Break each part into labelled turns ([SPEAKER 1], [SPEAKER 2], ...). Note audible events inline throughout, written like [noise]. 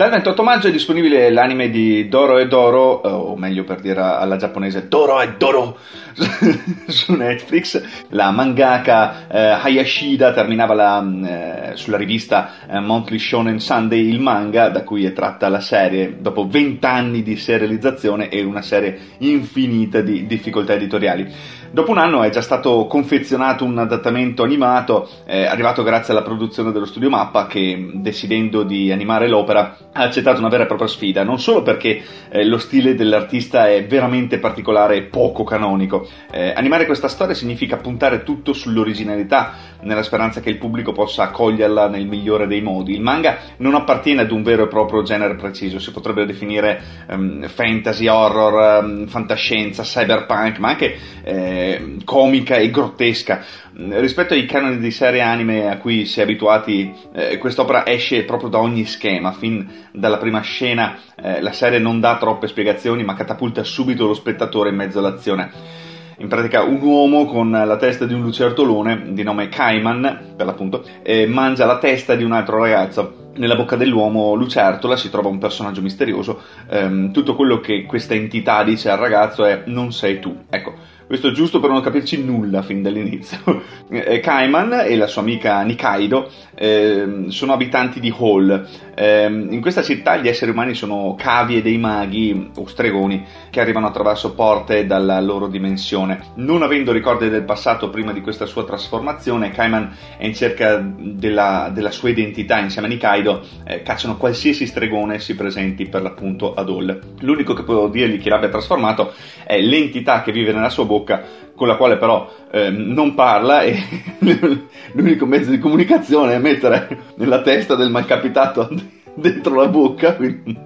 [SPEAKER 1] Dal 28 maggio è disponibile l'anime di Doro e Doro, o meglio per dire alla giapponese Doro e Doro, [laughs] su Netflix. La mangaka eh, Hayashida terminava la, eh, sulla rivista eh, Monthly Shonen Sunday il manga da cui è tratta la serie dopo 20 anni di serializzazione e una serie infinita di difficoltà editoriali. Dopo un anno è già stato confezionato un adattamento animato, eh, arrivato grazie alla produzione dello studio Mappa che, decidendo di animare l'opera, ha accettato una vera e propria sfida, non solo perché eh, lo stile dell'artista è veramente particolare e poco canonico. Eh, animare questa storia significa puntare tutto sull'originalità, nella speranza che il pubblico possa accoglierla nel migliore dei modi. Il manga non appartiene ad un vero e proprio genere preciso, si potrebbe definire um, fantasy, horror, um, fantascienza, cyberpunk, ma anche eh, comica e grottesca. Rispetto ai canoni di serie anime a cui si è abituati, eh, quest'opera esce proprio da ogni schema, fin dalla prima scena eh, la serie non dà troppe spiegazioni ma catapulta subito lo spettatore in mezzo all'azione in pratica un uomo con la testa di un lucertolone di nome Kaiman, per l'appunto, eh, mangia la testa di un altro ragazzo. Nella bocca dell'uomo lucertola si trova un personaggio misterioso. Ehm, tutto quello che questa entità dice al ragazzo è non sei tu. Ecco, questo giusto per non capirci nulla fin dall'inizio. Eh, Kaiman e la sua amica Nikaido eh, sono abitanti di Hall. Eh, in questa città gli esseri umani sono cavie dei maghi o stregoni che arrivano attraverso porte dalla loro dimensione. Non avendo ricordi del passato prima di questa sua trasformazione, Kaiman è in cerca della, della sua identità insieme a Nikaido, eh, cacciano qualsiasi stregone si presenti per l'appunto ad Hall. L'unico che può dirgli chi l'abbia trasformato è l'entità che vive nella sua bocca bocca con la quale però eh, non parla e [laughs] l'unico mezzo di comunicazione è mettere nella testa del malcapitato dentro la bocca, quindi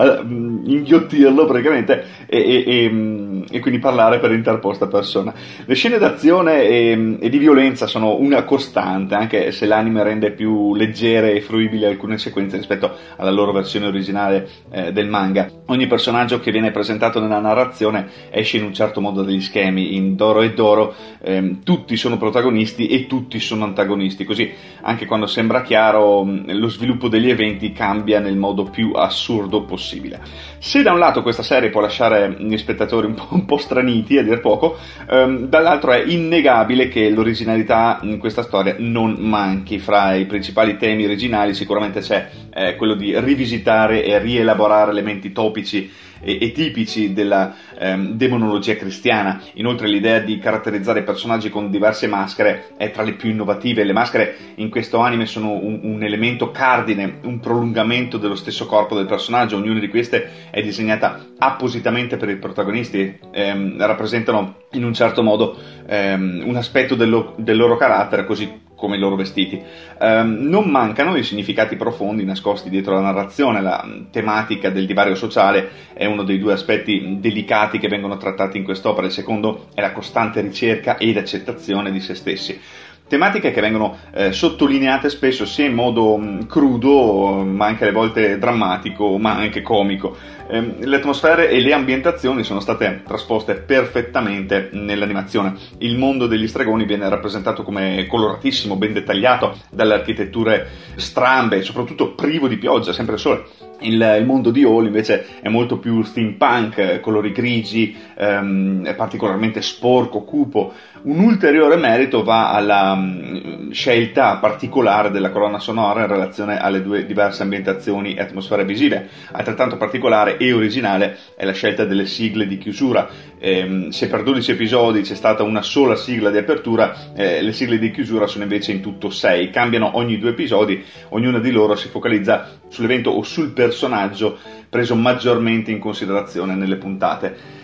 [SPEAKER 1] mm, inghiottirlo praticamente e, e, e, mm, e, quindi parlare per interposta persona. Le scene d'azione e, di violenza sono una costante, anche se l'anime rende più leggere e fruibili alcune sequenze rispetto alla loro versione originale eh, del manga. Ogni personaggio che viene presentato nella narrazione esce in un certo modo dagli schemi, in Doro e Doro ehm, tutti sono protagonisti e tutti sono antagonisti, così anche quando sembra chiaro mm, lo sviluppo degli eventi cambia cambia nel modo più assurdo possibile. Se da un lato questa serie può lasciare gli spettatori un po', un po straniti, a dir poco, ehm, dall'altro è innegabile che l'originalità in questa storia non manchi. Fra i principali temi originali sicuramente c'è eh, quello di rivisitare e rielaborare elementi topici e, e tipici della ehm, demonologia cristiana. Inoltre l'idea di caratterizzare personaggi con diverse maschere è tra le più innovative. Le maschere in questo anime sono un, un elemento cardine, un prolungamento dello stesso corpo del personaggio. Ognuna di queste è disegnata appositamente per i protagonisti, ehm, rappresentano in un certo modo ehm, un aspetto dello, del loro carattere, così come i loro vestiti. Um, non mancano i significati profondi nascosti dietro la narrazione, la tematica del divario sociale è uno dei due aspetti delicati che vengono trattati in quest'opera, il secondo è la costante ricerca ed accettazione di se stessi tematiche che vengono eh, sottolineate spesso sia in modo mh, mm, crudo, ma anche alle volte drammatico, ma anche comico. Eh, le atmosfere e le ambientazioni sono state trasposte perfettamente nell'animazione. Il mondo degli stregoni viene rappresentato come coloratissimo, ben dettagliato, dalle architetture strambe, soprattutto privo di pioggia, sempre sole. Il, il, mondo di Hall invece è molto più steampunk, colori grigi, ehm, è particolarmente sporco, cupo. Un ulteriore merito va alla um, scelta particolare della colonna sonora in relazione alle due diverse ambientazioni e atmosfere visive. Altrettanto particolare e originale è la scelta delle sigle di chiusura. Eh, se per 12 episodi c'è stata una sola sigla di apertura, eh, le sigle di chiusura sono invece in tutto 6. Cambiano ogni due episodi, ognuna di loro si focalizza sull'evento o sul personaggio preso maggiormente in considerazione nelle puntate.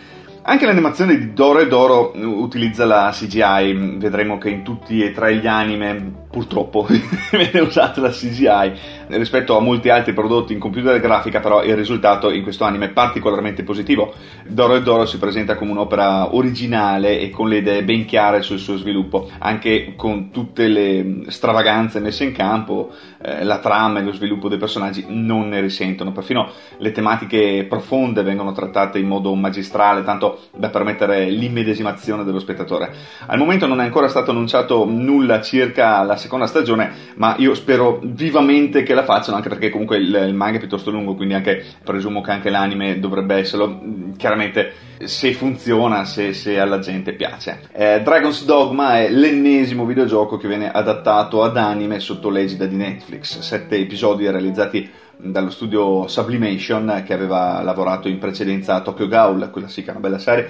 [SPEAKER 1] Anche l'animazione di Doro e Doro utilizza la CGI, vedremo che in tutti e tre gli anime purtroppo [laughs] viene usata la CGI rispetto a molti altri prodotti in computer grafica però il risultato in questo anime è particolarmente positivo. Doro e Doro si presenta come un'opera originale e con le idee ben chiare sul suo sviluppo. Anche con tutte le stravaganze messe in campo eh, la trama e lo sviluppo dei personaggi non ne risentono. Perfino le tematiche profonde vengono trattate in modo magistrale tanto da permettere l'immedesimazione dello spettatore al momento non è ancora stato annunciato nulla circa la seconda stagione, ma io spero vivamente che la facciano, anche perché comunque il, il manga è piuttosto lungo, quindi anche, presumo che anche l'anime dovrebbe esserlo. Chiaramente se funziona, se, se alla gente piace. Eh, Dragon's Dogma è l'ennesimo videogioco che viene adattato ad anime sotto l'egida di Netflix, sette episodi realizzati dallo studio Sublimation che aveva lavorato in precedenza a Tokyo Ghoul, quella sì che è una bella serie.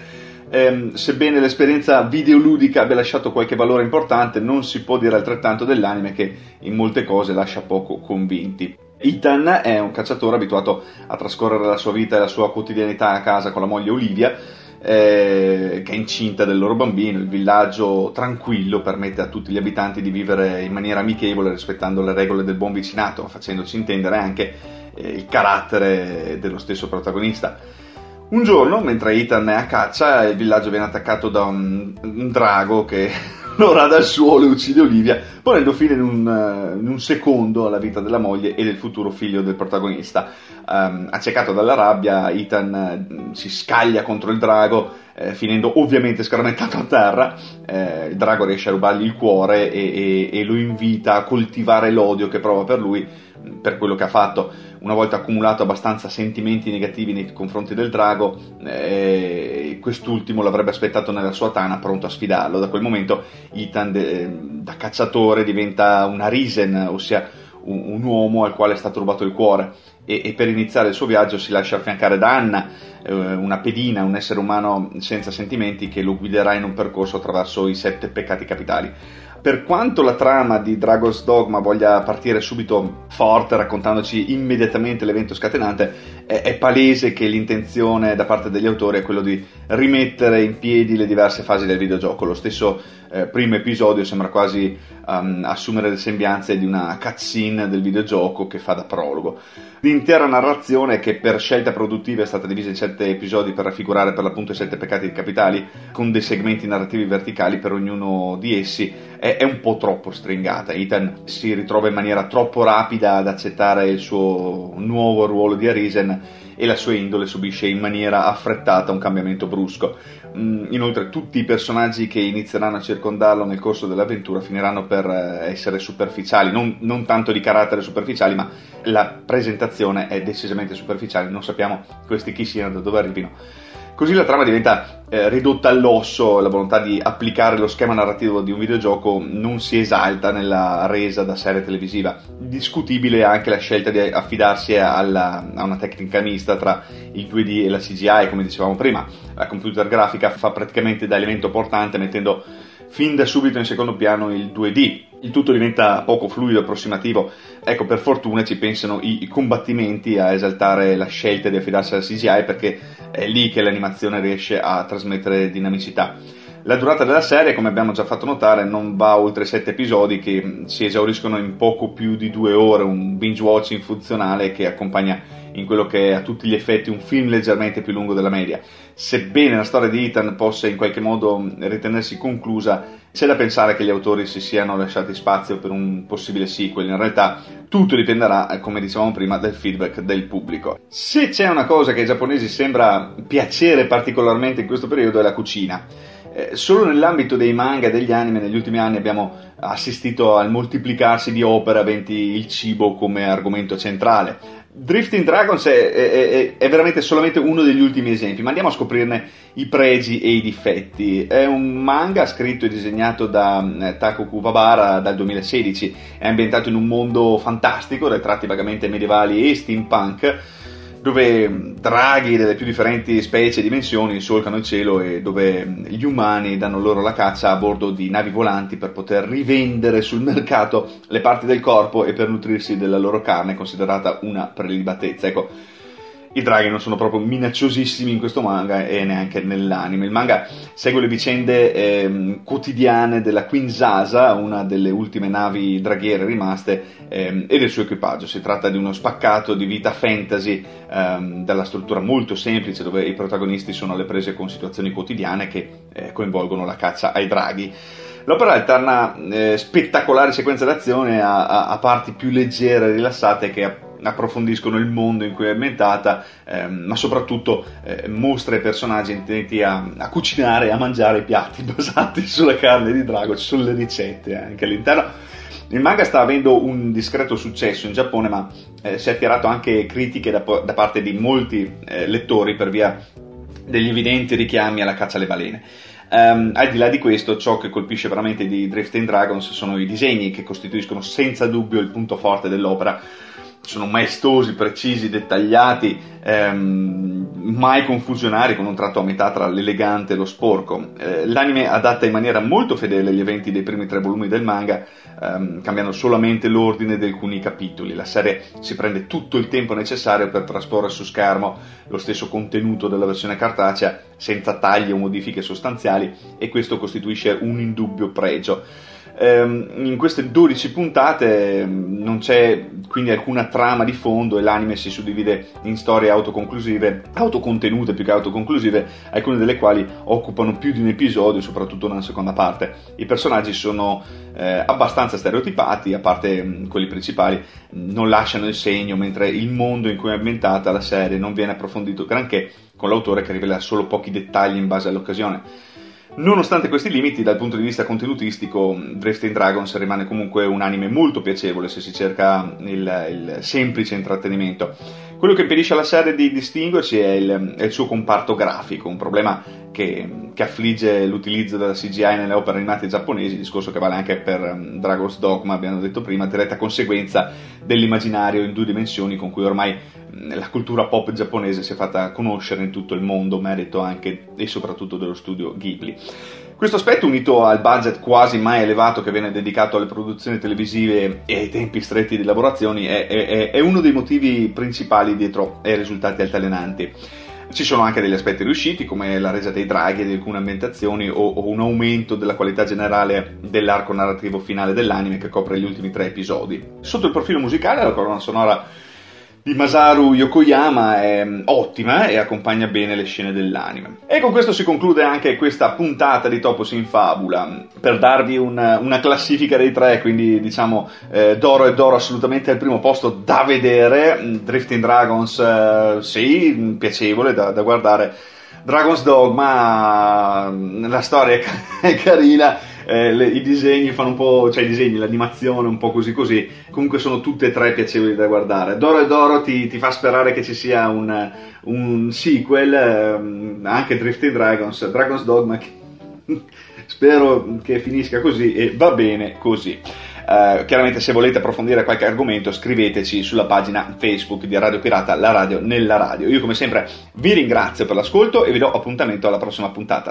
[SPEAKER 1] Eh, sebbene l'esperienza videoludica abbia lasciato qualche valore importante, non si può dire altrettanto dell'anime che in molte cose lascia poco convinti. Ethan è un cacciatore abituato a trascorrere la sua vita e la sua quotidianità a casa con la moglie Olivia, eh, che è incinta del loro bambino. Il villaggio tranquillo permette a tutti gli abitanti di vivere in maniera amichevole, rispettando le regole del buon vicinato, facendoci intendere anche eh, il carattere dello stesso protagonista. Un giorno, mentre Ethan è a caccia, il villaggio viene attaccato da un, un drago che lo rada al suolo e uccide Olivia, ponendo fine in un, uh, in un, secondo alla vita della moglie e del futuro figlio del protagonista. Um, accecato dalla rabbia, Ethan uh, si scaglia contro il drago, uh, finendo ovviamente scaramentato a terra. il drago riesce a rubargli il cuore e, e, e lo invita a coltivare l'odio che prova per lui per quello che ha fatto, una volta accumulato abbastanza sentimenti negativi nei confronti del drago, eh, quest'ultimo l'avrebbe aspettato nella sua tana pronto a sfidarlo. Da quel momento Ethan de, da cacciatore diventa una Risen, ossia un, un, uomo al quale è stato rubato il cuore e, e, per iniziare il suo viaggio si lascia affiancare da Anna, eh, una pedina, un essere umano senza sentimenti che lo guiderà in un percorso attraverso i sette peccati capitali. Per quanto la trama di Dragon's Dogma voglia partire subito forte, raccontandoci immediatamente l'evento scatenante, è, è, palese che l'intenzione da parte degli autori è quello di rimettere in piedi le diverse fasi del videogioco. Lo stesso eh, primo episodio sembra quasi um, assumere le sembianze di una cutscene del videogioco che fa da prologo. L'intera narrazione, che per scelta produttiva è stata divisa in sette episodi per raffigurare per l'appunto i sette peccati capitali, con dei segmenti narrativi verticali per ognuno di essi, è, è un po' troppo stringata. Ethan si ritrova in maniera troppo rapida ad accettare il suo nuovo ruolo di Arisen e la sua indole subisce in maniera affrettata un cambiamento brusco. Mm, inoltre tutti i personaggi che inizieranno a circondarlo nel corso dell'avventura finiranno per eh, essere superficiali, non, non tanto di carattere superficiali, ma la presentazione è decisamente superficiale, non sappiamo questi chi siano, da dove arrivino. Così la trama diventa eh, ridotta all'osso, la volontà di applicare lo schema narrativo di un videogioco non si esalta nella resa da serie televisiva. Discutibile anche la scelta di affidarsi alla, a una tecnica mista tra il 2D e la CGI, come dicevamo prima. La computer grafica fa praticamente da elemento portante mettendo fin da subito in secondo piano il 2D. Il tutto diventa poco fluido, approssimativo. Ecco, per fortuna ci pensano i, i combattimenti a esaltare la scelta di affidarsi alla CGI perché è lì che l'animazione riesce a trasmettere dinamicità. La durata della serie, come abbiamo già fatto notare, non va oltre 7 episodi che si esauriscono in poco più di 2 ore, un binge watching funzionale che accompagna in quello che è a tutti gli effetti un film leggermente più lungo della media. Sebbene la storia di Ethan possa in qualche modo ritenersi conclusa, c'è da pensare che gli autori si siano lasciati spazio per un possibile sequel. In realtà tutto dipenderà, come dicevamo prima, dal feedback del pubblico. Se c'è una cosa che ai giapponesi sembra piacere particolarmente in questo periodo è la cucina. Eh, solo nell'ambito dei manga e degli anime negli ultimi anni abbiamo assistito al moltiplicarsi di opere aventi il cibo come argomento centrale. Drifting Dragons è, è, è, veramente solamente uno degli ultimi esempi, ma andiamo a scoprirne i pregi e i difetti. È un manga scritto e disegnato da eh, Tako Kuwabara dal 2016, è ambientato in un mondo fantastico, ritratti vagamente medievali e steampunk, dove draghi delle più differenti specie e dimensioni solcano il cielo e dove gli umani danno loro la caccia a bordo di navi volanti per poter rivendere sul [laughs] mercato le parti del corpo e per nutrirsi della loro carne considerata una prelibatezza. Ecco, i draghi non sono proprio minacciosissimi in questo manga e neanche nell'anime. Il manga segue le vicende eh, quotidiane della Queen Sasa, una delle ultime navi draghiere rimaste, eh, e del suo equipaggio. Si tratta di uno spaccato di vita fantasy eh, dalla struttura molto semplice, dove i protagonisti sono alle prese con situazioni quotidiane che eh, coinvolgono la caccia ai draghi. L'opera alterna eh, spettacolari sequenze d'azione a, a, a, parti più leggere e rilassate che approfondiscono il mondo in cui è ambientata, ehm, ma soprattutto eh, mostra i personaggi intenti a, a, cucinare e a mangiare piatti [laughs] basati sulla carne di drago, ci sono le ricette anche all'interno. Il manga sta avendo un discreto successo in Giappone, ma eh, si è attirato anche critiche da, da parte di molti eh, lettori per via degli evidenti richiami alla caccia alle balene. Um, al di là di questo, ciò che colpisce veramente di Drifting Dragons sono i disegni che costituiscono senza dubbio il punto forte dell'opera sono maestosi, precisi, dettagliati, ehm, mai confusionari con un tratto a metà tra l'elegante e lo sporco. Eh, l'anime adatta in maniera molto fedele gli eventi dei primi tre volumi del manga, ehm, cambiando solamente l'ordine di alcuni capitoli. La serie si prende tutto il tempo necessario per trasporre su schermo lo stesso contenuto della versione cartacea senza tagli o modifiche sostanziali e questo costituisce un indubbio pregio. Ehm, in queste 12 puntate ehm, non c'è quindi alcuna trama di fondo e l'anime si suddivide in storie autoconclusive, autocontenute più che autoconclusive, alcune delle quali occupano più di un episodio, soprattutto nella seconda parte. I personaggi sono eh, abbastanza stereotipati, a parte mh, mm, quelli principali, non lasciano il segno, mentre il mondo in cui è ambientata la serie non viene approfondito granché, con l'autore che rivela solo pochi dettagli in base all'occasione. Nonostante questi limiti, dal punto di vista contenutistico, Drifting Dragons rimane comunque un anime molto piacevole se si cerca il, il semplice intrattenimento. Quello che impedisce alla serie di distinguersi è il, è il suo comparto grafico, un problema che, che, affligge l'utilizzo della CGI nelle opere animate giapponesi, discorso che vale anche per um, Dragon's Dogma, abbiamo detto prima, diretta conseguenza dell'immaginario in due dimensioni con cui ormai la cultura pop giapponese si è fatta conoscere in tutto il mondo, merito anche e soprattutto dello studio Ghibli. Questo aspetto, unito al budget quasi mai elevato che viene dedicato alle produzioni televisive e ai tempi stretti di lavorazioni, è, è, è uno dei motivi principali dietro ai risultati altalenanti. Ci sono anche degli aspetti riusciti, come la resa dei draghi di alcune ambientazioni o, o, un aumento della qualità generale dell'arco narrativo finale dell'anime che copre gli ultimi tre episodi. Sotto il profilo musicale, la colonna sonora di Masaru Yokoyama è mm, ottima e accompagna bene le scene dell'anime. E con questo si conclude anche questa puntata di Topos in Fabula. Per darvi una, una classifica dei tre, quindi diciamo eh, Doro e Doro assolutamente al primo posto da vedere, mm, Drifting Dragons eh, sì, mm, piacevole da, da guardare. Dragon's Dogma, la storia è [laughs] carina, eh, le, i disegni fanno un po', cioè i disegni, l'animazione un po' così così, comunque sono tutte e tre piacevoli da guardare. Doro e Doro ti, ti fa sperare che ci sia un, un sequel, ehm, anche Drifting Dragons, Dragon's Dogma, che [laughs] spero che finisca così e va bene così. Uh, chiaramente se volete approfondire qualche argomento scriveteci sulla pagina Facebook di Radio Pirata, la radio nella radio. Io come sempre vi ringrazio per l'ascolto e vi do appuntamento alla prossima puntata.